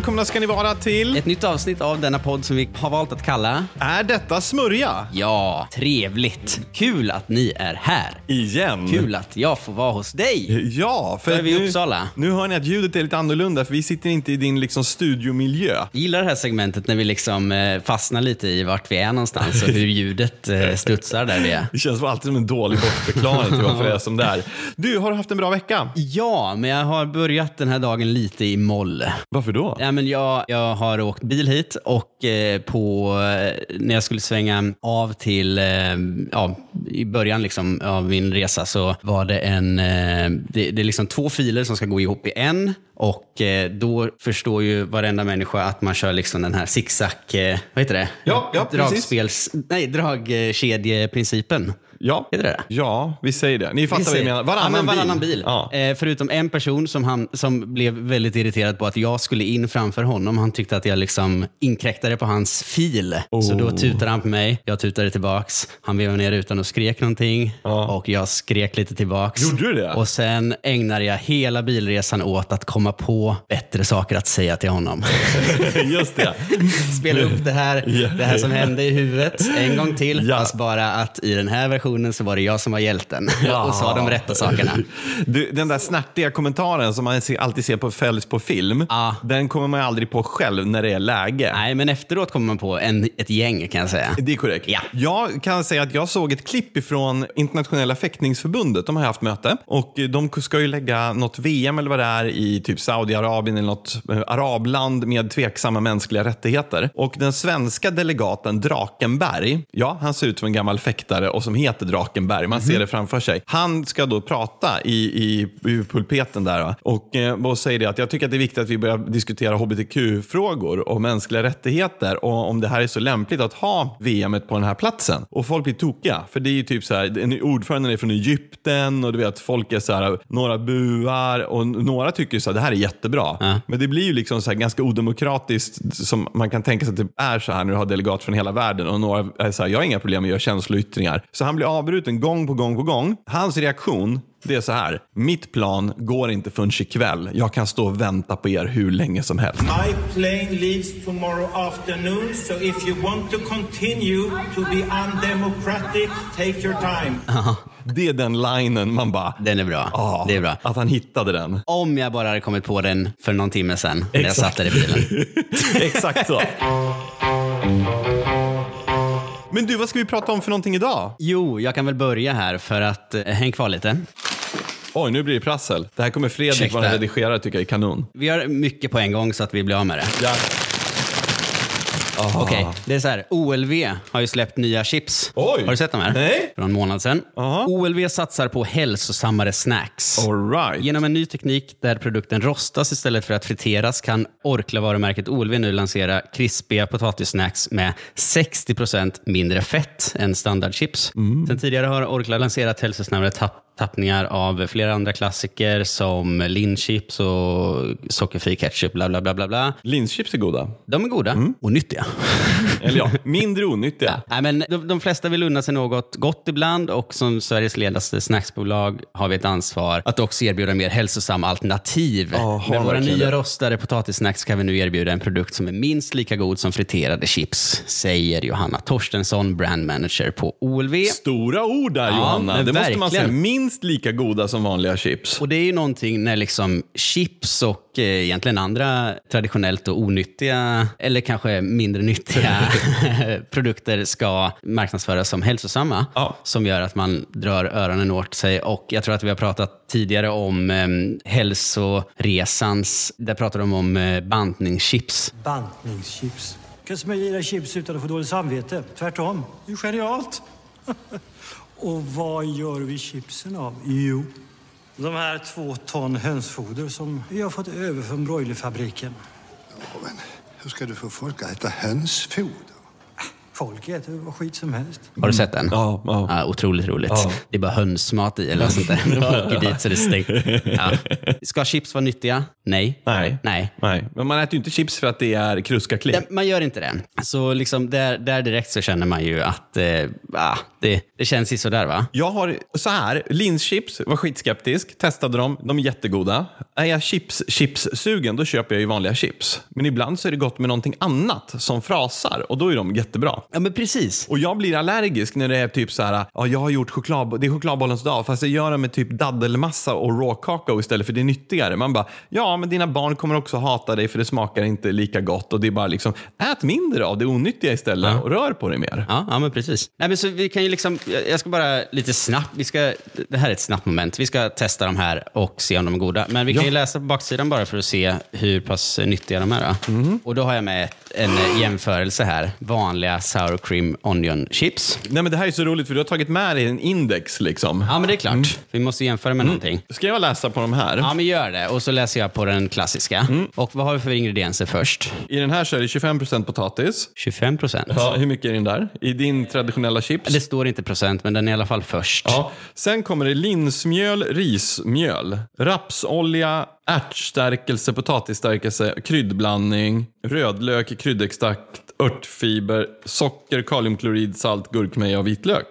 välkomna ska ni vara till... Ett nytt avsnitt av denna podd som vi har valt att kalla Är detta smörja? Ja, trevligt. Kul att ni är här. Igen? Kul att jag får vara hos dig. Ja, för Då är vi i nu, Uppsala. nu hör ni att ljudet är lite annorlunda för vi sitter inte i din liksom, studiomiljö. Jag gillar det här segmentet när vi liksom eh, fastnar lite i vart vi är någonstans och hur ljudet eh, studsar där vi är. Det känns alltid som en dålig bortförklaring till varför det är som det är. Du, har du haft en bra vecka? Ja, men jag har börjat den här dagen lite i moll. Varför då? Ja, men jag, jag har åkt bil hit och eh, på, eh, när jag skulle svänga av till, eh, ja, i början liksom av min resa så var det en, eh, det, det är liksom två filer som ska gå ihop i en och eh, då förstår ju varenda människa att man kör liksom den här zigzag, eh, vad heter det? Ja, ja, precis. Dragspels, nej, dragkedjeprincipen. Ja. Heter det det? Ja, vi säger det. Ni fattar vad jag menar. Varannan, ja, men varannan bil. Ja. Eh, förutom en person som, han, som blev väldigt irriterad på att jag skulle in framför honom. Han tyckte att jag liksom inkräktade på hans fil. Så då tutade han på mig. Jag tutade tillbaks. Han vevade ner rutan och skrek någonting. Och jag skrek lite tillbaks. Gjorde du det? Och sen ägnade jag hela bilresan åt att komma på bättre saker att säga till honom. Just det. Spela upp det här, det här som hände i huvudet en gång till. Ja. Fast bara att i den här versionen så var det jag som var hjälten. Och sa de rätta sakerna. Du, den där snärtiga kommentaren som man alltid ser på följs på film, Ja. den kommer man aldrig på själv när det är läge. Nej, men efteråt kommer man på en, ett gäng kan jag säga. Det är korrekt. Ja. Jag kan säga att jag såg ett klipp ifrån Internationella fäktningsförbundet. De har haft möte och de ska ju lägga något VM eller vad det är i typ Saudiarabien eller något eh, arabland med tveksamma mänskliga rättigheter. Och den svenska delegaten Drakenberg, ja, han ser ut som en gammal fäktare och som heter Drakenberg. Man ser det framför sig. Han ska då prata i, i, i pulpeten där och, eh, och säger det att jag tycker att det är viktigt att vi börjar diskutera hbtq-frågor och mänskliga rättigheter och om det här är så lämpligt att ha VM på den här platsen. Och folk blir tokiga, för det är ju typ så här, en ordförande är från Egypten och du vet, folk är så här, några buar och några tycker så här, det här är jättebra. Ja. Men det blir ju liksom så här ganska odemokratiskt som man kan tänka sig att det är så här när du har delegat från hela världen och några är så här, jag har inga problem med att göra känsloyttringar. Så han blir avbruten gång på gång på gång. Hans reaktion det är så här, mitt plan går inte förrän ikväll. Jag kan stå och vänta på er hur länge som helst. My plane leaves tomorrow afternoon, so if you want to continue to be undemocratic, take your time. Det är den linen man bara, Den är bra. ah, Det är bra. att han hittade den. Om jag bara hade kommit på den för någon timme sedan när jag satt där i bilen. Exakt så. Men du, vad ska vi prata om för någonting idag? Jo, jag kan väl börja här för att eh, häng kvar lite. Oj, nu blir det prassel. Det här kommer Fredrik, Ursäkta. vara redigerare, tycker jag är kanon. Vi har mycket på en gång så att vi blir av med det. Ja. Okej, det är så här. OLV har ju släppt nya chips. Oj. Har du sett dem här? Nej. För någon månad sedan. Aha. OLV satsar på hälsosammare snacks. All right. Genom en ny teknik där produkten rostas istället för att friteras kan Orkla-varumärket OLV nu lansera krispiga potatissnacks med 60% mindre fett än standardchips. Mm. Sen tidigare har Orkla lanserat hälsosammare tapp tappningar av flera andra klassiker som linchips och sockerfri ketchup, bla bla bla bla. bla. Linschips är goda. De är goda och nyttiga. Eller ja, mindre onyttiga. Nej, men de, de flesta vill unna sig något gott ibland och som Sveriges ledande snacksbolag har vi ett ansvar att också erbjuda mer hälsosamma alternativ. Ja, har Med våra verkligen nya rostade potatissnacks kan vi nu erbjuda en produkt som är minst lika god som friterade chips, säger Johanna Torstensson, brand manager på OLV. Stora ord där Johanna. men Det måste man säga. verkligen. Minst lika goda som vanliga chips. Och det är ju någonting när liksom chips och eh, egentligen andra traditionellt och onyttiga, eller kanske mindre nyttiga produkter ska marknadsföras som hälsosamma. Ja. Som gör att man drar öronen åt sig. Och jag tror att vi har pratat tidigare om eh, hälsoresans, där pratade de om eh, bantningschips. Bantningschips. Kan smörja dig chips utan att få dåligt samvete. Tvärtom. Det är genialt. Och vad gör vi chipsen av? Jo, de här två ton hönsfoder som vi har fått över från broilerfabriken. Ja, men hur ska du få folk att äta hönsfoder? Folk äter vad skit som helst. Har du sett den? Ja, ja. otroligt roligt. Ja. Det är bara hönsmat i eller något sånt där. De åker dit så det stängt. Ja. Ska chips vara nyttiga? Nej. Nej. Nej. Nej, men man äter ju inte chips för att det är kruskaklipp. Ja, Man gör inte det. Så liksom där, där direkt så känner man ju att eh, ah, det, det känns ju sådär va? Jag har så här, linschips, var skitskeptisk, testade dem, de är jättegoda. Är jag chips, chips-sugen, då köper jag ju vanliga chips. Men ibland så är det gott med någonting annat som frasar och då är de jättebra. Ja men precis. Och jag blir allergisk när det är typ så här, ja, jag har gjort choklad, det är chokladbollens dag, fast jag gör det med typ daddelmassa och råkakao istället för det är nyttigare. Man bara, ja men dina barn kommer också hata dig för det smakar inte lika gott och det är bara liksom, ät mindre av det onyttiga istället och rör på dig mer. Ja, ja men precis. Nej, men så vi kan ju liksom, jag- ska bara lite snabbt, vi ska, det här är ett snabbt moment. Vi ska testa de här och se om de är goda. Men vi kan Ja. ju läsa på baksidan bara för att se hur pass nyttiga de är. Mhm. Och då har jag med ett, en jämförelse här. Vanliga sour cream onion chips. Nej men det här är så roligt för du har tagit med dig en index liksom. Ja, men det är klart. Vi måste jämföra med någonting. Ska jag läsa på de här? Ja, men gör det. Och så läser jag på den klassiska. Och vad har vi för ingredienser först? I den här så är det 25% potatis. 25 procent. Ja, hur mycket är den där? I din traditionella chips? Det står inte procent, men den är i alla fall först. Ja. Sen kommer det linsmjöl, rismjöl, rapsolja, ärtstärkelse, potatisstärkelse, kryddblandning, rödlök, kryddextrakt, örtfiber, socker, kaliumklorid, salt, gurkmeja och vitlök.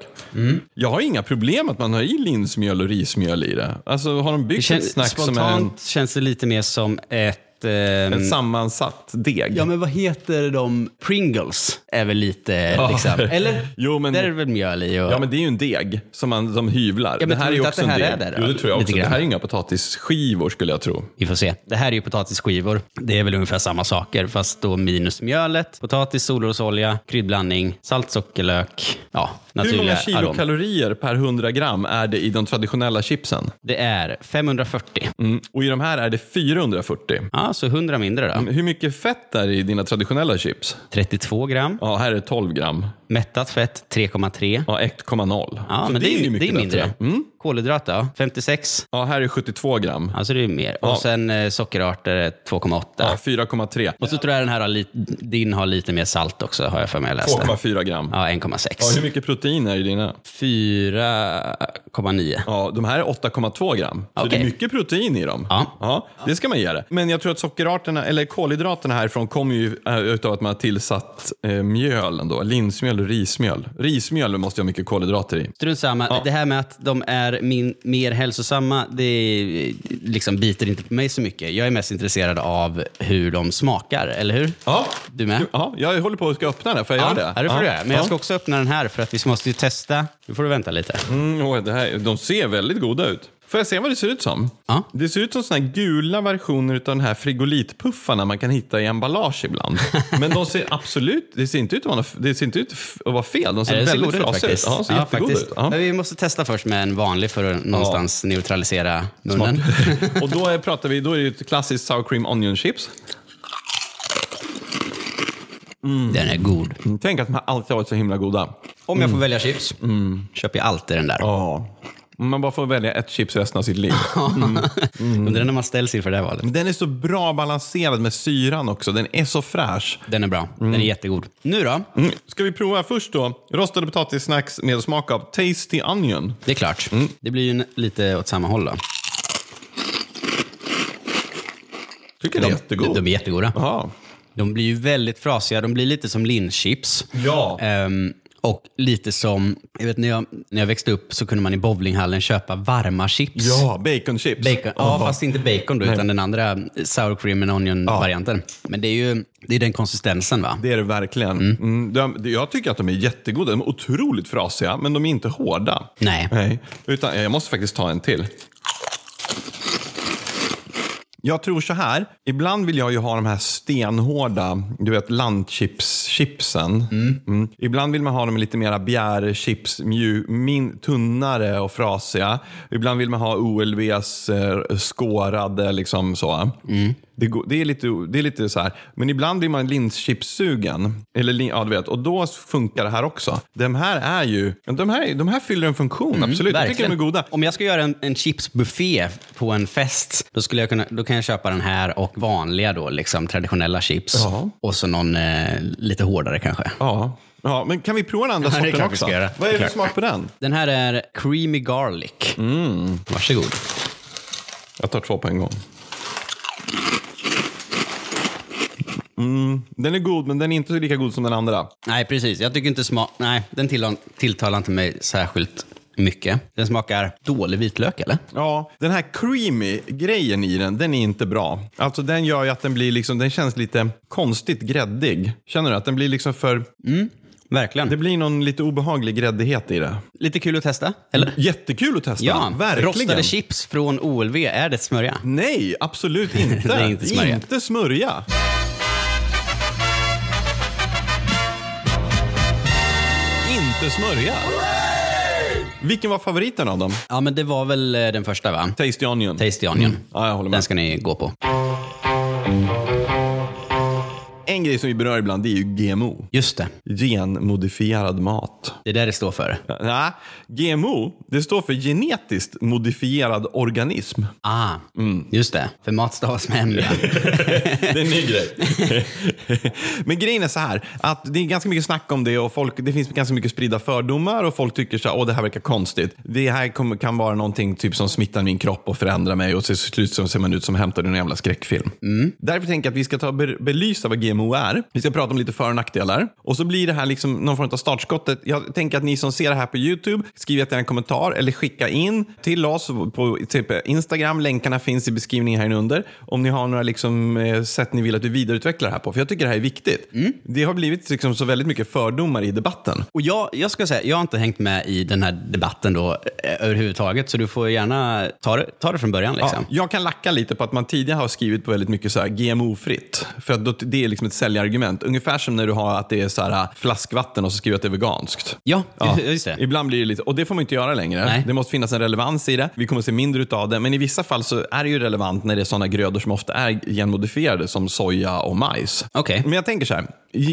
Jag har inga problem att man har i linsmjöl och rismjöl i det. Alltså har de Det byggt ett känns, snack som är en, spontant känns det lite mer som ett... ehm, en sammansatt deg. Ja, men vad heter de? Pringles är väl lite, liksom. Eller? Jo, men- Där är det väl mjöl i och... Ja, men det är ju en deg som man som hyvlar. men det här är inte också att det en här deg. är det då? Jo, det tror jag också. Det här är inga potatisskivor skulle jag tro. Vi får se. Det här är ju potatisskivor. Det är väl ungefär samma saker, fast då minus mjölet, potatis, solrosolja, kryddblandning, salt, sockerlök, ja, Hur många kilokalorier per 100 gram är det i de traditionella chipsen? Det är 540. Mm. Och i de här är det 440. Ja, så 100 mindre då. Hur mycket fett är det i dina traditionella chips? 32 gram. Ja, här är det 12 gram. Mättat fett 3,3. Ja, 1,0. Ja, Så men det, är, det är mindre. bättre. Mm. Kolhydrat då? 56. Ja, här är 72 gram. Alltså det är mer. Ja. Och sen eh, sockerarter är 2,8. Ja, 4,3. Och så tror jag den här har lite, din har lite mer salt också, har jag för mig jag läste. 2,4 gram. Ja, 1,6. Ja, hur mycket protein är i dina? 4,9. Ja, de här är 8,2 gram. Så Okej. det är mycket protein i dem. Ja. det ska man ge det. Men jag tror att sockerarterna, eller kolhydraterna härifrån kommer ju eh, utav att man har tillsatt eh, mjöl ändå. Linsmjöl och rismjöl. Rismjöl måste ju ha mycket kolhydrater i. Strunt samma. Det här med att de är min, mer hälsosamma, det liksom biter inte på mig så mycket. Jag är mest intresserad av hur de smakar, eller hur? Ja. Du med? Ja, jag håller på att ska öppna den. Får jag Ja, göra det? ja, det får du Ja. göra. Men jag ska också öppna den här för att vi måste ju testa. Nu får du vänta lite. Mm, åh, det här, de ser väldigt goda ut. Får jag se vad det ser ut som? Ja. Det ser ut som såna gula versioner av de här frigolitpuffarna man kan hitta i emballage ibland. Men de ser absolut, det ser inte ut att vara, det ser inte ut att vara fel. De ser Ja, ser väldigt frasiga ut. Ja, ser jättegoda faktiskt. ut. Ja. Men vi måste testa först med en vanlig för att någonstans neutralisera munnen. Och då pratar vi, då är det ju ett klassiskt sour cream onion chips. Den är god. Mm, Tänk att de här alltid har varit så himla goda. Om jag får välja chips köper jag alltid den där. Ja. Man bara får välja ett chips resten av sitt liv. Undrar när man ställs inför det här valet. Den är så bra balanserad med syran också. Den är så fräsch. Den är bra. Den är jättegod. Nu då? Mm. Ska vi prova först då? Rostade potatissnacks med smak av Tasty Onion. Det är klart. Mm. Det blir ju en- lite åt samma håll då. Tycker det är jättegod. De är jättegoda. Ja. De blir ju väldigt frasiga. De blir lite som linschips. Ja. Ehm, och lite som, jag vet när jag, när jag växte upp så kunde man i bowlinghallen köpa varma chips. Ja, baconchips. Bacon. Ja, fast inte bacon då, utan den andra sour cream and onion-varianten. Men det är ju det är den konsistensen va? Det är det verkligen. Mm. De, jag tycker att de är jättegoda. De är otroligt frasiga, men de är inte hårda. Nej. Nej. Utan, jag måste faktiskt ta en till. Jag tror så här. Ibland vill jag ju ha de här stenhårda, du vet landchips-chipsen. Mm. Ibland vill man ha dem lite mera bjärchips, min, tunnare och frasiga. Ibland vill man ha OLVs eh, skårade, liksom så. Det, går, det, är lite, det är lite så här. Men ibland blir man linschips-sugen. Eller, ja, du vet, och då funkar det här också. De här är ju, de här, de här fyller en funktion, absolut. Jag tycker de är goda. Om jag ska göra en, en chipsbuffé på en fest, då, skulle jag kunna, då kan jag köpa den här och vanliga då, liksom, traditionella chips. Ja. Och så någon eh, lite hårdare kanske. Ja. Ja, men kan vi prova den andra det är sorten också? Vad är det för Klart. smak på den? Den här är creamy garlic. Mm. Varsågod. Jag tar två på en gång. Mm, den är god, men den är inte lika god som den andra. Nej, precis. Jag tycker inte smak... Nej, den till, tilltalar inte mig särskilt mycket. Den smakar dålig vitlök, eller? Ja, den här creamy grejen i den, den är inte bra. Alltså den gör ju att den blir liksom, den känns lite konstigt gräddig. Känner du att den blir liksom för, Verkligen. det blir någon lite obehaglig gräddighet i det. Lite kul att testa, eller? Jättekul att testa, Ja, verkligen. rostade chips från OLV, är det smörja? Nej, absolut inte. Det är inte smörja. Inte smörja. Inte smörja. Vilken var favoriten av dem? Ja, men det var väl eh, den första, va? Tasty Onion. Tasty Onion. Ja, jag håller med. Den ska ni gå på. En grej som vi berör ibland det är ju GMO. Just det. Genmodifierad mat. Det är det det står för. Nej, GMO, det står för genetiskt modifierad organism. Ah, just det. För mat stavas med M. ja. Det är en ny grej. Men grejen är så här, att det är ganska mycket snack om det och folk, det finns ganska mycket spridda fördomar och folk tycker så här, åh det här verkar konstigt. Det här kommer, kan vara någonting typ som smittar min kropp och förändrar mig och till slut så ser man ut som hämtad ur en jävla skräckfilm. Därför tänker jag att vi ska ta be- belysa vad GMO är. Vi ska prata om lite för och nackdelar. Och så blir det här liksom någon form av startskottet. Jag tänker att ni som ser det här på YouTube, skriv gärna en kommentar eller skicka in till oss på typ Instagram. Länkarna finns i beskrivningen här under. Om ni har några liksom, eh, sätt ni vill att vi vidareutvecklar det här på. För jag tycker det här är viktigt. Det har blivit liksom så väldigt mycket fördomar i debatten. Och jag, jag ska säga, jag har inte hängt med i den här debatten då eh, överhuvudtaget, så du får gärna ta det, ta det från början. Liksom. Ja, jag kan lacka lite på att man tidigare har skrivit på väldigt mycket så här GMO-fritt. För att då, det är liksom ett säljargument. Ungefär som när du har att det är så här flaskvatten och så skriver att det är veganskt. Ja, just det. Ibland blir det lite, och det får man inte göra längre. Nej. Det måste finnas en relevans i det. Vi kommer att se mindre av det. Men i vissa fall så är det ju relevant när det är sådana grödor som ofta är genmodifierade som soja och majs. Okej. Men jag tänker så här.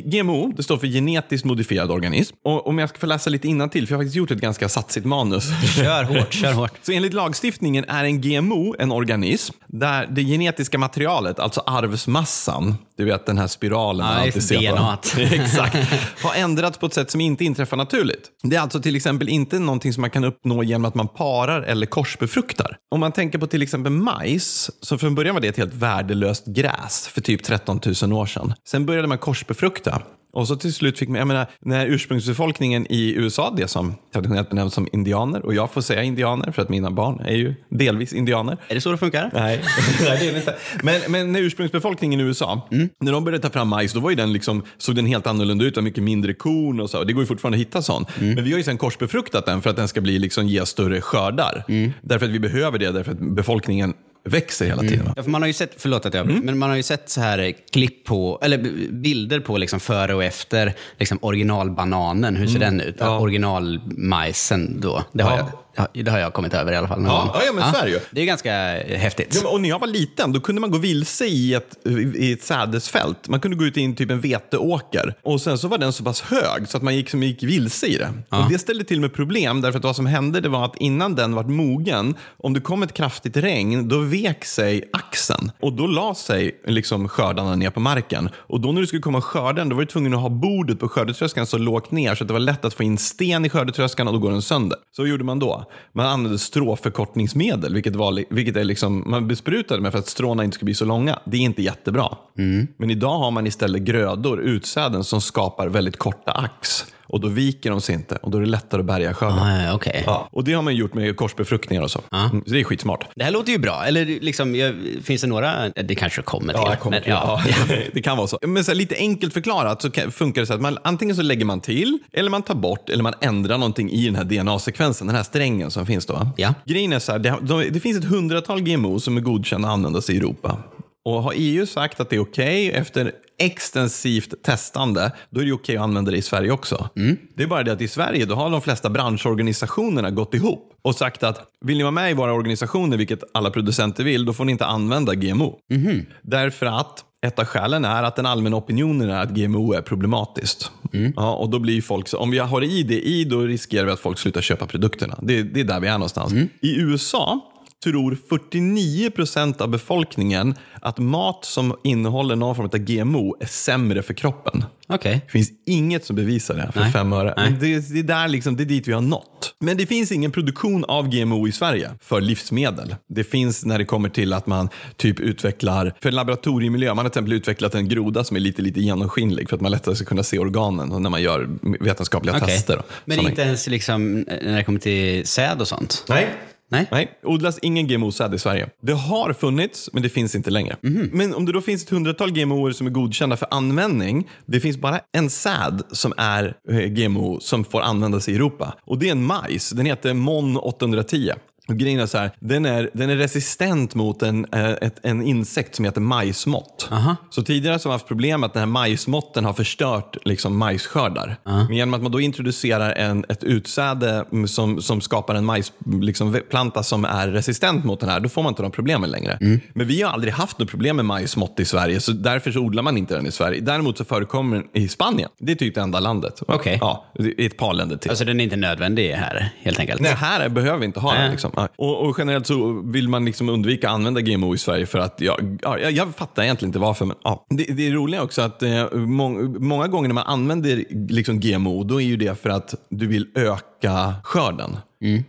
GMO, det står för genetiskt modifierad organism. Och om jag ska få läsa lite innantill, för jag har faktiskt gjort ett ganska satsigt manus. Kör hårt, kör hårt. Så enligt lagstiftningen är en GMO en organism där det genetiska materialet, alltså arvsmassan, du vet den här spiralen Ja, alltid just. DNAt. Exakt. Har ändrats på ett sätt som inte inträffar naturligt. Det är alltså till exempel inte någonting som man kan uppnå genom att man parar eller korsbefruktar. Om man tänker på till exempel majs, så från början var det ett helt värdelöst gräs för typ 13 000 år sedan. Sen började man korsbefrukta. Och så till slut fick man, jag menar, när ursprungsbefolkningen i USA, det som traditionellt benämns som indianer, och jag får säga indianer för att mina barn är ju delvis indianer. Är det så det funkar? Nej, Nej det är det inte. Men, men när ursprungsbefolkningen i USA, när de började ta fram majs, då var ju den liksom, såg den helt annorlunda ut, mycket mindre korn och så. Det går ju fortfarande att hitta sån. Men vi har ju sen korsbefruktat den för att den ska bli, liksom, ge större skördar. Därför att vi behöver det, därför att befolkningen växer hela tiden. va? Ja, för man har ju sett, förlåt att jag Mm. men man har ju sett så här eh, klipp på, eller bilder på liksom före och efter liksom originalbananen. Hur ser den ut? Mm. Ja. Originalmajsen då. Det har, Ja. jag, det har jag kommit över i alla fall. Ja, ja, ja, men så är det ju. Det är ganska häftigt. Ja, och när jag var liten då kunde man gå vilse i ett, i ett sädesfält. Man kunde gå ut i en, typ en veteåker. Och sen så var den så pass hög så att man gick, som gick vilse i det. Och det ställde till med problem därför att vad som hände det var att innan den var mogen, om det kom ett kraftigt regn, då vek sig axeln. Och då la sig liksom skördarna ner på marken. Och då när du skulle komma och skörda den, då var du tvungen att ha bordet på skördetröskan så lågt ner så att det var lätt att få in sten i skördetröskan och då går den sönder. Så vad gjorde man då? Man använde stråförkortningsmedel, vilket, var, vilket är liksom, man besprutade med för att stråna inte skulle bli så långa. Det är inte jättebra. Men idag har man istället grödor, utsäden, som skapar väldigt korta ax. Och då viker de sig inte och då är det lättare att bärga skörden. Ah, ja, okej. Ja, och det har man gjort med korsbefruktningar och så. Mm, så det är skitsmart. Det här låter ju bra. Eller liksom, jag, finns det några? Det kanske kommer till. Ja, jag kommer men, till. Ja. det kan vara så. Men så här, lite enkelt förklarat så funkar det så att man antingen så lägger man till, eller man tar bort, eller man ändrar någonting i den här DNA-sekvensen, den här strängen som finns då. Ja. Grejen är så här, det, de, det finns ett hundratal GMO som är godkända att användas i Europa. Och har EU sagt att det är okej efter extensivt testande, då är det okej att använda det i Sverige också. Det är bara det att i Sverige då har de flesta branschorganisationerna gått ihop och sagt att vill ni vara med i våra organisationer, vilket alla producenter vill, då får ni inte använda GMO. Därför att ett av skälen är att den allmänna opinionen är att GMO är problematiskt. Ja, och då blir folk, om vi har i det i, då riskerar vi att folk slutar köpa produkterna. Det, det är där vi är någonstans. I USA tror 49 procent av befolkningen att mat som innehåller någon form av GMO är sämre för kroppen. Okej. Det finns inget som bevisar det för Nej. fem öre. Men det, det, är där liksom, det är dit vi har nått. Men det finns ingen produktion av GMO i Sverige för livsmedel. Det finns när det kommer till att man typ utvecklar, för laboratoriemiljö, man har till exempel utvecklat en groda som är lite, lite genomskinlig för att man lättare ska kunna se organen när man gör vetenskapliga Okej. tester. Men inte ens liksom, när det kommer till säd och sånt? Nej. Nej? Nej, odlas ingen GMO-säd i Sverige. Det har funnits, men det finns inte längre. Mhm. Men om det då finns ett hundratal GMO som är godkända för användning, det finns bara en säd som är eh, GMO som får användas i Europa. Och det är en majs. Den heter MON 810. Och grejen är så här, den är, den är resistent mot en, eh, ett, en insekt som heter majsmått. Så tidigare så har vi haft problem att den här majsmåtten har förstört liksom, majsskördar. Men genom att man då introducerar en, ett utsäde mm, som, som skapar en majsplanta liksom, planta som är resistent mot den här, då får man inte de problemen längre. Men vi har aldrig haft något problem med majsmått i Sverige, så därför så odlar man inte den i Sverige. Däremot så förekommer den i Spanien. Det är typ det enda landet. Okej. Ja, i ett par länder till. Alltså den är inte nödvändig här, helt enkelt? Nej, här behöver vi inte ha den. Nej. Liksom. Och, och generellt så vill man liksom undvika att använda GMO i Sverige för att, ja, ja, jag, jag fattar egentligen inte varför. Men, ja. det, det är roliga också att eh, mång, många gånger när man använder liksom, GMO, då är ju det för att du vill öka skörden.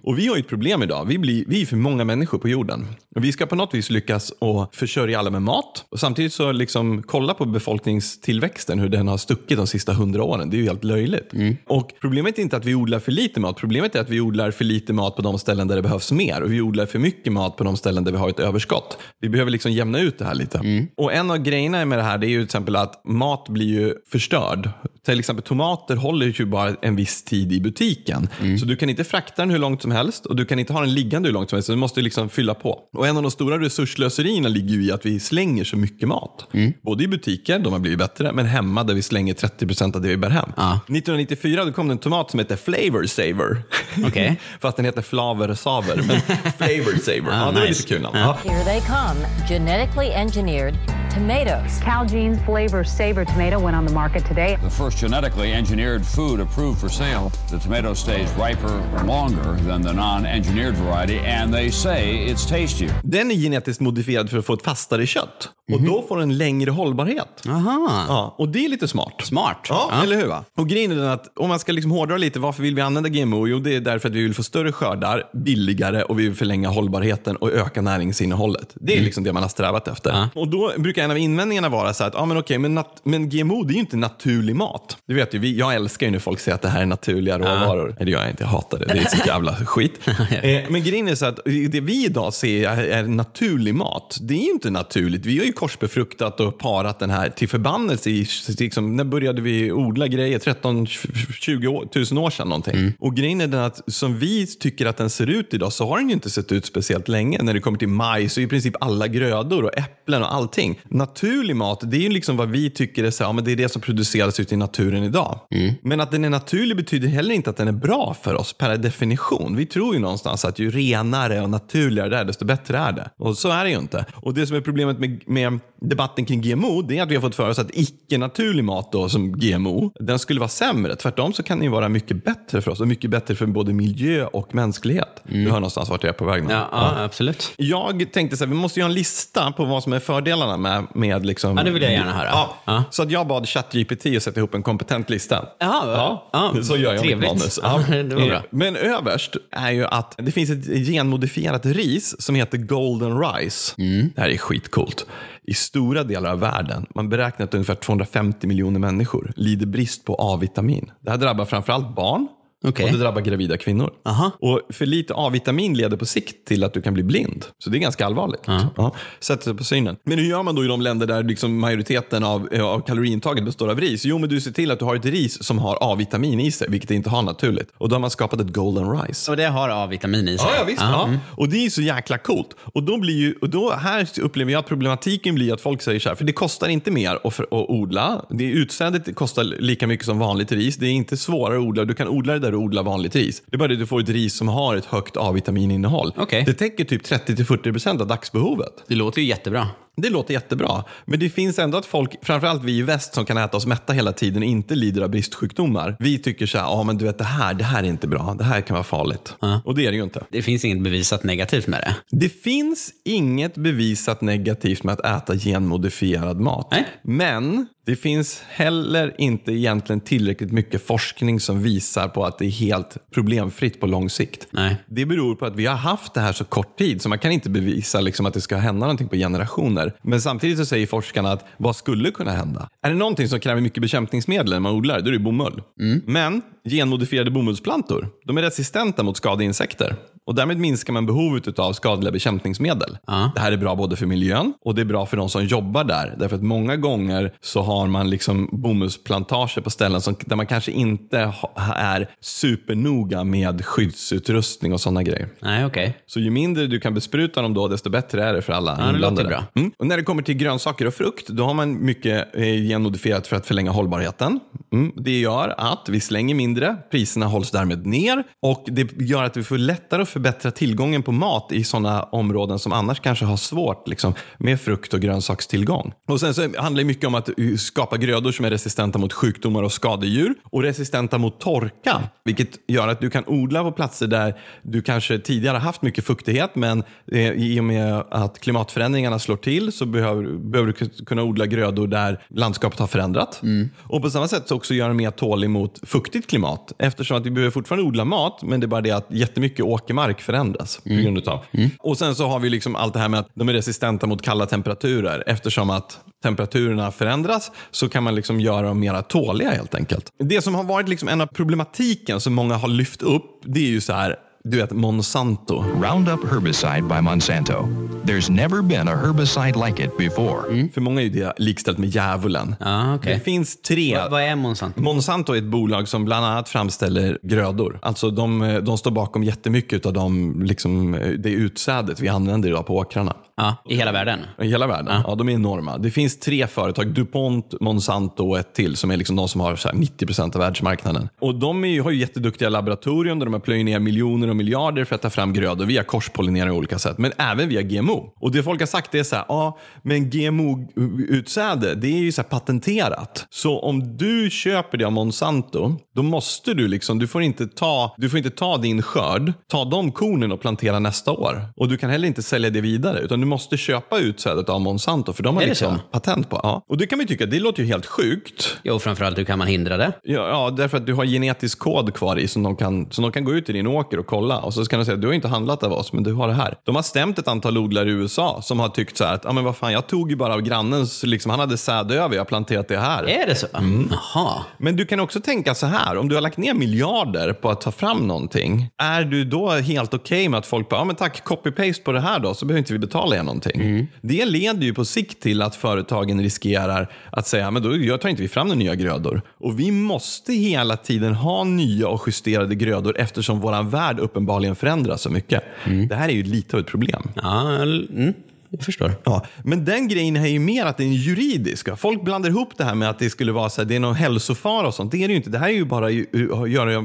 Och vi har ju ett problem idag. Vi, blir, vi är för många människor på jorden. Och vi ska på något vis lyckas att försörja alla med mat. Och samtidigt så liksom kolla på befolkningstillväxten, hur den har stuckit de sista hundra åren. Det är ju helt löjligt. Och problemet är inte att vi odlar för lite mat. Problemet är att vi odlar för lite mat på de ställen där det behövs mer. Och vi odlar för mycket mat på de ställen där vi har ett överskott. Vi behöver liksom jämna ut det här lite. Och en av grejerna med det här det är ju till exempel att mat blir ju förstörd. Till exempel tomater håller ju bara en viss tid i butiken. Så du kan inte frakta den hur långt som helst och du kan inte ha den liggande hur långt som helst. Så du måste liksom fylla på. Och en av de stora resurslöserierna ligger ju i att vi slänger så mycket mat. Både i butiker, de har blivit bättre, men hemma där vi slänger 30% av det vi bär hem. Ja. 1994 då kom det en tomat som heter Flavor Saver. Okej. Fast den heter Flaver Saver, men Flavor Saver. ja, det var nice. lite kul namn. Ja. Here they come, genetically engineered tomatoes. Calgene's Flavor Savor tomato went on the market today. The first genetically engineered food approved for sale. The tomato stays riper longer than the non engineered variety, and they say it's tastier. Den är genetiskt modifierad för att få ett fastare kött. Och då får den längre hållbarhet. Aha. Ja, och det är lite smart. Smart. Ja, Ja. eller hur? Va? Och grejen är den att om man ska liksom hårdra lite, varför vill vi använda GMO? Jo, det är därför att vi vill få större skördar, billigare och vi vill förlänga hållbarheten och öka näringsinnehållet. Det är liksom det man har strävat efter. Ja. Och då brukar en av invändningarna vara så här att, ja men okej, men, men GMO det är ju inte naturlig mat. Du vet ju, vi, jag älskar ju när folk säger att det här är naturliga råvaror. Nej, det gör jag inte, jag hatar det. Det är så jävla skit. eh, men grejen är så att det vi idag ser är, naturlig mat. Det är ju inte naturligt. Vi har ju korsbefruktat och parat den här till förbannelse i, liksom, när började vi odla grejer? 13-20 år- tusen år sedan någonting. Och grejen är den att som vi tycker att den ser ut idag så har den ju inte sett ut speciellt länge. När det kommer till majs och i princip alla grödor och äpplen och allting. Naturlig mat, det är ju liksom vad vi tycker är så här, ja, men det är det som produceras ute i naturen idag. Men att den är naturlig betyder heller inte att den är bra för oss per definition. Vi tror ju någonstans att ju renare och naturligare det är, desto bättre är det. Och så är det ju inte. Och det som är problemet med, med debatten kring GMO, det är att vi har fått för oss att icke-naturlig mat då, som GMO, den skulle vara sämre. Tvärtom så kan den ju vara mycket bättre för oss och mycket bättre för både miljö och mänsklighet. Du hör någonstans vart jag är på väg nu. Ja, ja, absolut. Jag tänkte så här, vi måste göra en lista på vad som är fördelarna med, med liksom... Ja, det vill jag gärna höra. Ja. Ja. Så att jag bad ChatGPT att sätta ihop en kompetent lista. Jaha, ja. Så gör jag Trevligt. mitt manus. Ja, det var bra. Eh, Men överst är ju att det finns ett genmodifierat ris som heter golden rice. Mm. Det här är skitcoolt. I stora delar av världen, man beräknar att ungefär 250 miljoner människor lider brist på A-vitamin. Det här drabbar framförallt barn Okej. och det drabbar gravida kvinnor. Aha. Och för lite A-vitamin leder på sikt till att du kan bli blind. Så det är ganska allvarligt. Ja. Sätter sig på synen. Men hur gör man då i de länder där liksom majoriteten av, eh, av kaloriintaget består av ris? Jo, men du ser till att du har ett ris som har A-vitamin i sig, vilket det inte har naturligt. Och då har man skapat ett golden rice. Och det har A-vitamin i sig. Ja, ja visst. Ja. Och det är så jäkla coolt. Och då blir ju, och då här upplever jag att problematiken blir att folk säger så här, för det kostar inte mer att, för, att odla. Det utsädet kostar lika mycket som vanligt ris. Det är inte svårare att odla. Du kan odla det där du odlar vanligt ris. Det är bara det att du får ett ris som har ett högt A-vitaminnehåll. Okej. Det täcker typ 30-40% av dagsbehovet. Det låter ju jättebra. Det låter jättebra. Men det finns ändå att folk, framförallt vi i väst som kan äta oss mätta hela tiden och inte lider av bristsjukdomar. Vi tycker så här, ja men du vet det här, det här är inte bra. Det här kan vara farligt. Och det är det ju inte. Det finns inget bevisat negativt med det. Det finns inget bevisat negativt med att äta genmodifierad mat. Nej. Men det finns heller inte egentligen tillräckligt mycket forskning som visar på att det är helt problemfritt på lång sikt. Nej. Det beror på att vi har haft det här så kort tid så man kan inte bevisa liksom att det ska hända någonting på generationer. Men samtidigt så säger forskarna att vad skulle kunna hända? Är det någonting som kräver mycket bekämpningsmedel när man odlar, då är det bomull. Men genmodifierade bomullsplantor, de är resistenta mot skadeinsekter. Och därmed minskar man behovet av skadliga bekämpningsmedel. Det här är bra både för miljön och det är bra för de som jobbar där. Därför att många gånger så har man liksom bomullsplantager på ställen som, där man kanske inte är supernoga med skyddsutrustning och sådana grejer. Nej, okej. Så ju mindre du kan bespruta dem då, desto bättre är det för alla låter inblandade. bra. Mm. Och när det kommer till grönsaker och frukt, då har man mycket eh, genmodifierat för att förlänga hållbarheten. Mm. Det gör att vi slänger mindre, priserna hålls därmed ner och det gör att vi får lättare att förbättra tillgången på mat i sådana områden som annars kanske har svårt liksom, med frukt och grönsakstillgång. Och sen så handlar det mycket om att eh, skapa grödor som är resistenta mot sjukdomar och skadedjur och resistenta mot torka, vilket gör att du kan odla på platser där du kanske tidigare haft mycket fuktighet men eh, i och med att klimatförändringarna slår till så behöver, behöver du kunna odla grödor där landskapet har förändrat. Och på samma sätt så också göra den mer tålig mot fuktigt klimat eftersom att vi behöver fortfarande odla mat men det är bara det att jättemycket åkermark förändras på grund utav. Och sen så har vi liksom allt det här med att de är resistenta mot kalla temperaturer eftersom att temperaturerna förändras så kan man liksom göra dem mera tåliga helt enkelt. Det som har varit liksom en av problematiken som många har lyft upp det är ju så här du vet Monsanto. Roundup herbicide by Monsanto. There's never been a herbicide like it before. För många är det likställt med djävulen. Ja, okej. Det finns tre. Vad, vad är Monsanto? Monsanto är ett bolag som bland annat framställer grödor. Alltså de, de står bakom jättemycket av de, liksom, det utsädet vi använder idag på åkrarna. Ja, I hela världen? I hela världen. Ja. de är enorma. Det finns tre företag, DuPont, Monsanto och ett till, som är liksom de som har så här 90% av världsmarknaden. Och de är ju, har ju jätteduktiga laboratorium där de har plöjt ner miljoner och miljarder för att ta fram grödor via korspollinering på olika sätt, men även via GMO. Och det folk har sagt är så här, ja, men GMO-utsäde, det är ju så här patenterat. Så om du köper det av Monsanto, då måste du liksom, du får inte ta, du får inte ta din skörd, ta de kornen och plantera nästa år. Och du kan heller inte sälja det vidare, utan du måste köpa utsädet av Monsanto, för de har liksom patent på. Ja. Och det kan man ju tycka, det låter ju helt sjukt. Jo, framförallt hur kan man hindra det? Ja, ja, därför att du har genetisk kod kvar i som de, kan, som de kan gå ut i din åker och kolla. Och så kan de säga, du har inte handlat av oss, men du har det här. De har stämt ett antal odlare i USA som har tyckt så här att, ja men vad fan, jag tog ju bara av grannens, liksom, han hade säd över, jag har planterat det här. Är det så? Mm. Jaha. Men du kan också tänka så här, om du har lagt ner miljarder på att ta fram någonting, är du då helt okej med att folk bara, ja men tack, copy-paste på det här då, så behöver inte vi betala er någonting. Det leder ju på sikt till att företagen riskerar att säga, men då tar inte vi fram några nya grödor. Och vi måste hela tiden ha nya och justerade grödor eftersom vår värld uppenbarligen förändras så mycket. Det här är ju lite av ett problem. Ja, mm, jag förstår. Ja, men den grejen är ju mer att den juridisk. Folk blandar ihop det här med att det skulle vara så här, det är någon hälsofara och sånt. Det är det ju inte. Det här är ju bara,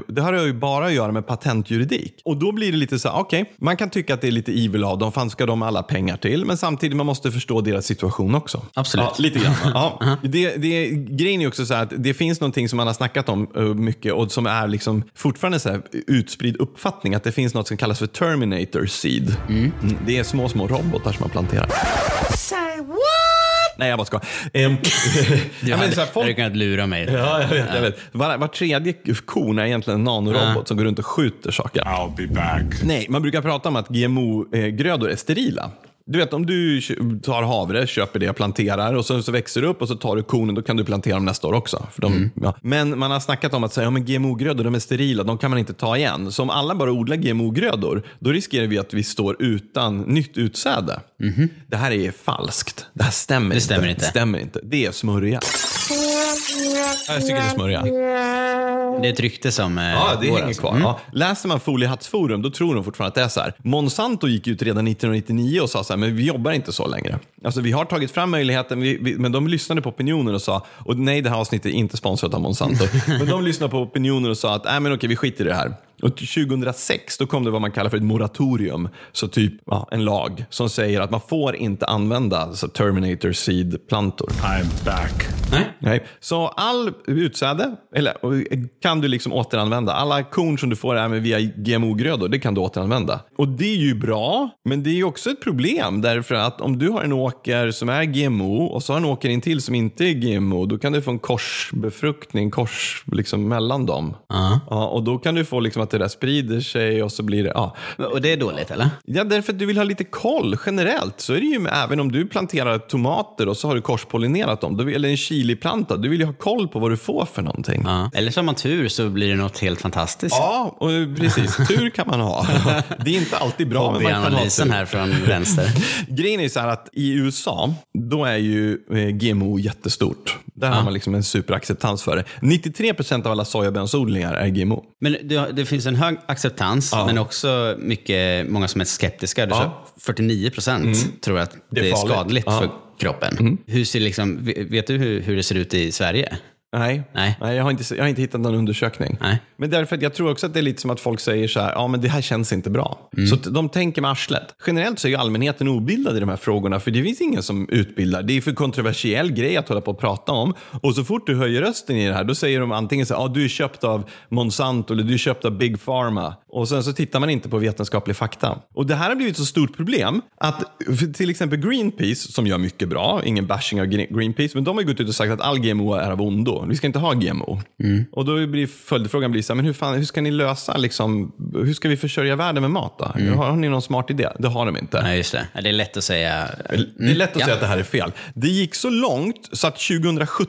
det här har ju bara att göra med patentjuridik. Och då blir det lite så här, okej, man kan tycka att det är lite evil av dem. Fan ska de alla pengar till? Men samtidigt, man måste förstå deras situation också. Absolut. Ja, lite grann. Ja. det, det, grejen är också så här att det finns någonting som man har snackat om eh, mycket och som är liksom fortfarande så här utspridd uppfattning. Att det finns något som kallas för Terminator Seed. Mm, Det är små, små robotar som man planterar. Nej, jag bara ska. Ehm, Du ja, hade, folk, hade kunnat lura mig. Ja, jag vet. Jag vet. Var, var tredje kon är egentligen en nanorobot som går runt och skjuter saker. I'll be back. Nej, man brukar prata om att GMO-grödor är sterila. Du vet om du tar havre, köper det, planterar och sen så växer det upp och så tar du kornen, då kan du plantera dem nästa år också. De, ja. Men man har snackat om att säga, ja, men GMO-grödor de är sterila, de kan man inte ta igen. Så om alla bara odlar GMO-grödor, då riskerar vi att vi står utan nytt utsäde. Det här är falskt. Det här stämmer, Det stämmer inte. Det stämmer inte. Det är smörja. Jag tycker det är smörja. Det är ett rykte som eh, Ja, det går hänger alltså. kvar. Ja. Läser man Foliehattsforum då tror de fortfarande att det är så här. Monsanto gick ut redan 1999 och sa så här, men vi jobbar inte så längre. Alltså vi har tagit fram möjligheten, vi, vi, men de lyssnade på opinionen och sa, och nej det här avsnittet är inte sponsrat av Monsanto, men de lyssnade på opinionen och sa att, nej men okej vi skiter i det här. Och till 2006 då kom det vad man kallar för ett moratorium. Så typ ja, en lag som säger att man får inte använda så Terminator seed-plantor. I'm back. Nej. Nej. Så all utsäde eller, och kan du liksom återanvända. Alla korn som du får även via GMO-grödor, det kan du återanvända. Och det är ju bra, men det är ju också ett problem därför att om du har en åker som är GMO och så har en åker in till som inte är GMO, då kan du få en korsbefruktning, kors liksom mellan dem. Ja, och då kan du få liksom att det där sprider sig och så blir det, ja. Och det är dåligt eller? Ja, därför att du vill ha lite koll generellt. Så är det ju med, även om du planterar tomater och så har du korspollinerat dem, eller en chiliplanta, du vill ju ha koll på vad du får för någonting. Ja. Eller så har man tur så blir det något helt fantastiskt. Ja, och precis. Tur kan man ha. Det är inte alltid bra, men man kan ha tur. här från vänster. Grejen är så här att i USA, då är ju eh, GMO jättestort. Där har man liksom en superacceptans för det. 93% av alla sojabönsodlingar är GMO. Men det, det finns en hög acceptans, Ja. men också mycket, många som är skeptiska. Du Ja. sa 49 procent tror att det Det är farligt. skadligt Ja. för kroppen. Hur ser liksom, vet du hur, hur det ser ut i Sverige? Nej, Nej. jag, har inte, jag har inte hittat någon undersökning. Nej. Men därför att jag tror också att det är lite som att folk säger så här, ja men det här känns inte bra. Mm. Så de tänker med arslet. Generellt så är ju allmänheten obildad i de här frågorna, för det finns ingen som utbildar. Det är för kontroversiell grej att hålla på och prata om. Och så fort du höjer rösten i det här, då säger de antingen så här, ja du är köpt av Monsanto eller du är köpt av Big Pharma. Och sen så tittar man inte på vetenskaplig fakta. Och det här har blivit så stort problem att till exempel Greenpeace, som gör mycket bra, ingen bashing av Gre- Greenpeace, men de har gått ut och sagt att all GMO är av ondo. Vi ska inte ha GMO. Och då blir följdfrågan blir så här, men hur, fan, hur ska ni lösa, liksom, hur ska vi försörja världen med mat då? Har, har ni någon smart idé? Det har de inte. Nej, just det. Det är lätt att säga. Det är lätt att ja. säga att det här är fel. Det gick så långt så att 2017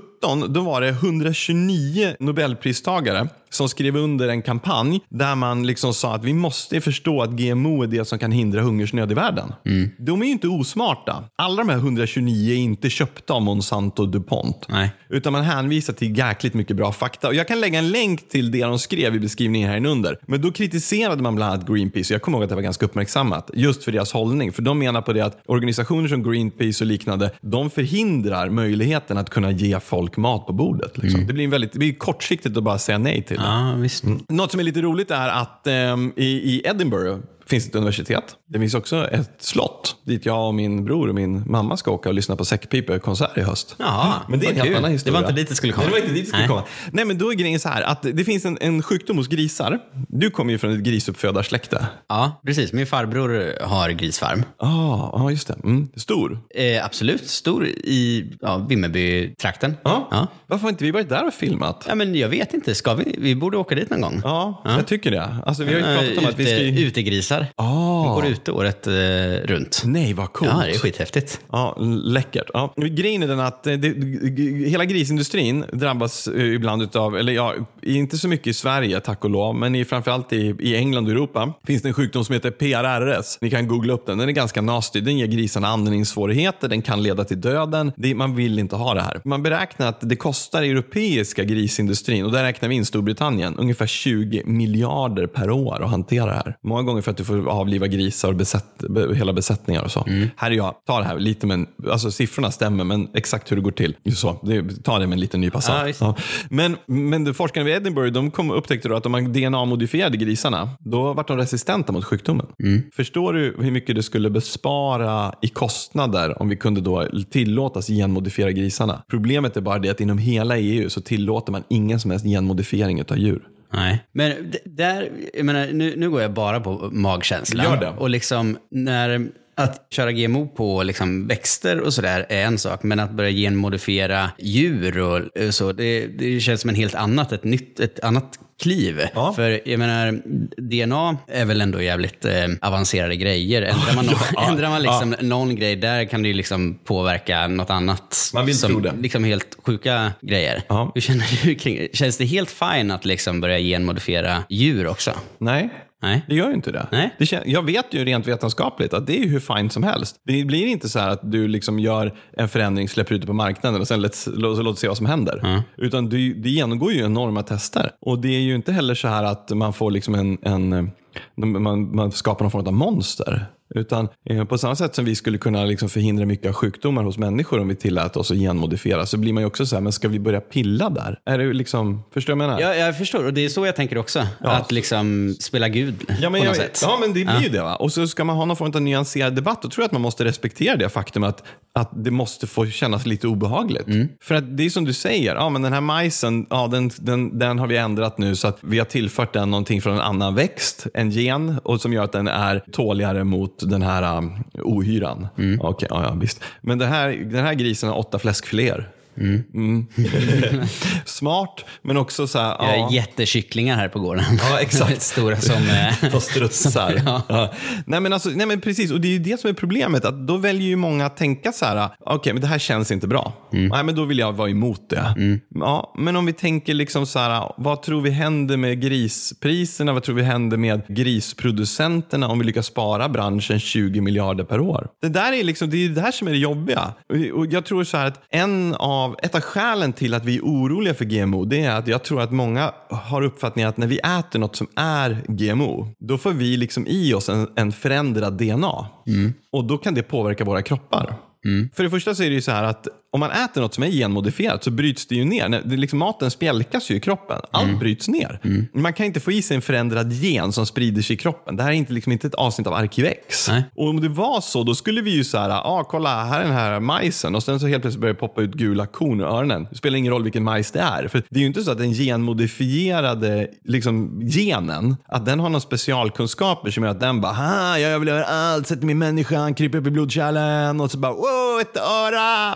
då var det 129 Nobelpristagare som skrev under en kampanj där man liksom sa att vi måste förstå att GMO är det som kan hindra hungersnöd i världen. De är ju inte osmarta. Alla de här 129 är inte köpta av Monsanto och DuPont. Nej. Utan man hänvisar till jäkligt mycket bra fakta. Och jag kan lägga en länk till det de skrev i beskrivningen här under. Men då kritiserade man bland annat Greenpeace. Jag kommer ihåg att det var ganska uppmärksammat. Just för deras hållning. För de menar på det att organisationer som Greenpeace och liknande, de förhindrar möjligheten att kunna ge folk mat på bordet. Liksom. Det blir en väldigt, det blir kortsiktigt att bara säga nej till det. Ja, visst. Något som är lite roligt är att ehm, i, i Edinburgh finns ett universitet. Det finns också ett slott dit jag och min bror och min mamma ska åka och lyssna på säckpipekonsert i höst. Jaha, men det är en helt annan Det historia. var inte dit det skulle komma. Nej, det var inte dit det skulle Nej. komma. Nej, men då är grejen så här att det finns en, en sjukdom hos grisar. Du kommer ju från ett grisuppfödarsläkte. Ja, precis. Min farbror har grisfarm. Ja, ah, ah, just det. Mm. Stor. Eh, absolut. Stor i ja, Vimmerby-trakten. Ja. Ja. Varför har inte vi varit där och filmat? Ja, men jag vet inte. Ska vi? Vi borde åka dit någon gång. Ja, jag tycker det. Alltså, vi har ju pratat om Eh, att vi ska... ute, utegrisar. Ah. De går ute året eh, runt. Nej, vad coolt. Ja, det är skithäftigt. Ja, läckert. Ja. Grejen är den att eh, det, hela grisindustrin drabbas eh, ibland av, eller ja, inte så mycket i Sverige tack och lov, men i, framförallt i, i England och Europa finns det en sjukdom som heter PRRS. Ni kan googla upp den. Den är ganska nasty. Den ger grisarna andningssvårigheter, den kan leda till döden. Det, man vill inte ha det här. Man beräknar att det kostar europeiska grisindustrin, och där räknar vi in Storbritannien, ungefär 20 miljarder per år att hantera det här. Många gånger för att du får avliva grisar och besätt, be, hela besättningar och så. Här är jag, ta det här lite men alltså siffrorna stämmer men exakt hur det går till. Så, det, ta det med en liten nypa salt. Ja. Men, men forskarna vid Edinburgh de kom upptäckte då att om man DNA-modifierade grisarna, då var de resistenta mot sjukdomen. Förstår du hur mycket det skulle bespara i kostnader om vi kunde då tillåtas genmodifiera grisarna? Problemet är bara det att inom hela EU så tillåter man ingen som helst genmodifiering av djur. Nej. Men d- där, jag menar, nu, nu går jag bara på magkänslan. Gör det. Och liksom när att köra GMO på liksom växter och sådär är en sak, men att börja genmodifiera djur och eh, så, det, det känns som en helt annat, ett nytt, ett annat kliv. Ja. För jag menar, DNA är väl ändå jävligt eh, avancerade grejer. Ändrar man, Ja, ändrar man liksom någon grej där kan det ju liksom påverka något annat. Man vill som, tro det. Liksom helt sjuka grejer. Ja. Hur känner du kring Känns det helt fine att liksom börja genmodifiera djur också? Nej, Nej. det gör ju inte det. Nej. det kän- jag vet ju rent vetenskapligt att det är hur fint som helst. Det blir inte så här att du liksom gör en förändring, släpper ut det på marknaden och sen låt, låt, låt se vad som händer. Utan du, det genomgår ju enorma tester. Och det är ju inte heller så här att man får liksom en, en man, man skapar någon form av monster. Utan eh, på samma sätt som vi skulle kunna liksom förhindra mycket av sjukdomar hos människor om vi tillät oss att genmodifiera så blir man ju också så här, men ska vi börja pilla där? Är det liksom, förstår du vad jag menar? Ja, jag förstår. Och det är så jag tänker också. Att liksom spela Gud Ja men, på jag, något sätt. ja, men det blir ju det. Va? Och så ska man ha någon form av nyanserad debatt. Då tror jag att man måste respektera det faktum att, att det måste få kännas lite obehagligt. Mm. För att det är som du säger, ja, men den här majsen, ja, den, den, den har vi ändrat nu så att vi har tillfört den någonting från en annan växt, en gen, och som gör att den är tåligare mot den här um, ohyran. Mm. Okej, ja, ja, visst. Men det här, den här grisen har åtta fläskfiléer. Mm. Smart, men också så här, Jag ja. jättekycklingar här på gården. Ja, exakt. Stora som... eh, Ta strutsar. Ja. ja. Nej, men alltså, nej men precis, och det är ju det som är problemet. Att då väljer ju många att tänka så här, okej men det här känns inte bra. Nej men då vill jag vara emot det. Ja, men om vi tänker liksom så här, vad tror vi händer med grispriserna? Vad tror vi händer med grisproducenterna om vi lyckas spara branschen 20 miljarder per år? Det där är liksom, det är det här som är det jobbiga. Och- jag tror så här att en av, ett av skälen till att vi är oroliga för GMO, det är att jag tror att många har uppfattningen att när vi äter något som är GMO, då får vi liksom i oss en, en förändrad DNA. Och då kan det påverka våra kroppar. För det första så är det ju så här att om man äter något som är genmodifierat så bryts det ju ner. Det, liksom, maten spjälkas ju i kroppen. Allt bryts ner. Man kan inte få i sig en förändrad gen som sprider sig i kroppen. Det här är inte, liksom, inte ett avsnitt av Arkivex. Nej. Och om det var så, då skulle vi ju så här, ah, kolla här är den här majsen och sen så helt plötsligt börjar det poppa ut gula korn ur öronen. Det spelar ingen roll vilken majs det är. För det är ju inte så att den genmodifierade liksom, genen, att den har några specialkunskaper som gör att den bara, jag överlever allt, sätter mig i människan, kryper upp i blodkärlen och så bara, wow, ett öra!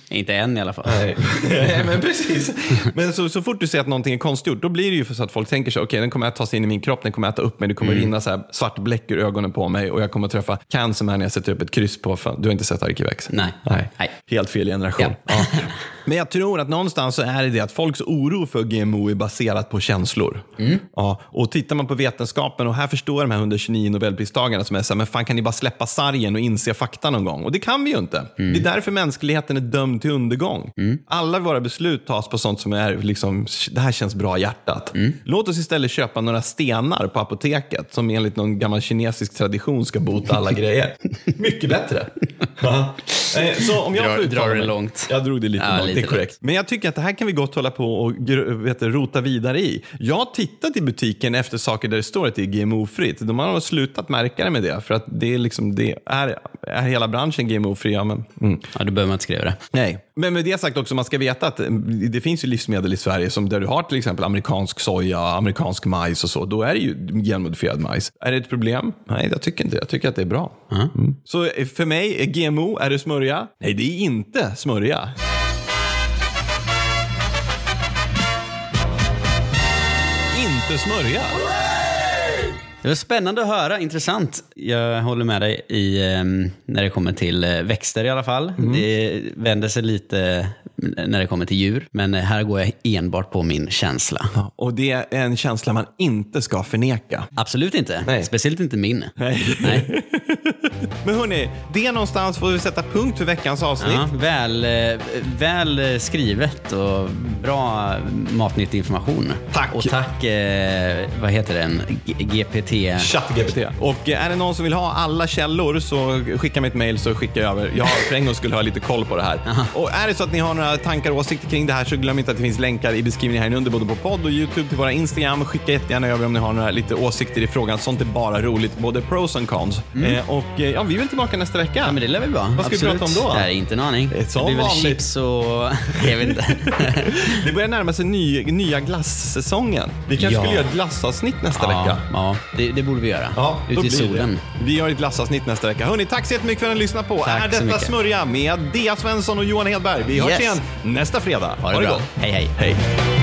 Inte än i alla fall. Nej, men precis. Men så, så fort du ser att någonting är konstgjort, då blir det ju för så att folk tänker sig, okej, den kommer att ta sig in i min kropp, den kommer att äta upp mig, det kommer Mm. rinna så här svart bläck ur ögonen på mig och jag kommer att träffa cancer när jag sätter upp ett kryss på, fan, du har inte sett Arkivex? Nej. Nej. Nej. Helt fel generation. Ja. Men jag tror att någonstans så är det det att folks oro för GMO är baserat på känslor. Mm. Ja, och tittar man på vetenskapen, och här förstår de här 129 Nobelpristagarna som är så här, men fan kan ni bara släppa sargen och inse fakta någon gång? Och det kan vi ju inte. Mm. Det är därför mänskligheten är dömd till undergång. Alla våra beslut tas på sånt som är, liksom, det här känns bra i hjärtat. Mm. Låt oss istället köpa några stenar på apoteket som enligt någon gammal kinesisk tradition ska bota alla grejer. Mycket bättre. Eh, Så om jag Drar- får uttala drar det långt. Jag drog det lite Ja, långt, lite det är korrekt. Men jag tycker att det här kan vi gott hålla på och vet rota vidare i. Jag har tittat i butiken efter saker där det står att det är GMO-fritt. De har slutat märka det med det. För att det är, liksom, det är, är hela branschen GMO-fri? Ja, men, mm. Ja, då behöver man inte skriva det. Nej. Men med det sagt också, man ska veta att mm, det finns ju livsmedel i Sverige som där du har till exempel amerikansk soja, amerikansk majs och så. Då är det ju genmodifierad majs. Är det ett problem? Nej, jag tycker inte. Jag tycker att det är bra. Mm. Så eh, för mig, är GMO, är det smörja? Nej, det är inte smörja. Inte smörja. Det var spännande att höra, intressant. Jag håller med dig i, eh, när det kommer till eh, växter i alla fall. Mm. Det vänder sig lite när det kommer till djur, men eh, här går jag enbart på min känsla. Ja, Och det är en känsla man inte ska förneka. Absolut inte. Nej. Speciellt inte min. Nej. Nej. Men hörni, det någonstans får vi sätta punkt för veckans avsnitt. Ja, väl, eh, väl eh, skrivet och bra matnyttig information. Tack. Och tack, eh, vad heter den? G- GPT? ChatGPT. Och är det någon som vill ha alla källor så skicka mig ett mail så skickar jag över. Jag har för en gång skulle ha lite koll på det här. Och är det så att ni har några tankar och åsikter kring det här så glöm inte att det finns länkar i beskrivningen här under både på podd och YouTube till våra Instagram. Skicka jättegärna över om ni har några lite åsikter i frågan. Sånt är bara roligt, både pros and cons. Eh, och eh, ja, vi är väl tillbaka nästa vecka. Ja, men det lär väl bra. Vad ska vi Absolut. prata om då? Nej, inte en aning. Det blir väl vanligt. chips och... Jag vet inte. Det börjar närma sig ny, nya glassäsongen. Vi kanske Ja. skulle göra ett glassavsnitt nästa ja, vecka. ja det, det borde vi göra. Ja, Ute i blir det. solen. Vi gör ett glassavsnitt nästa vecka. Hörni, tack så jättemycket för att ni lyssnade på. Tack är detta mycket. Smörja med Dea Svensson och Johan Hedberg. Vi hörs Yes. igen nästa fredag. Ha det bra. gott. Hej, hej. Hej.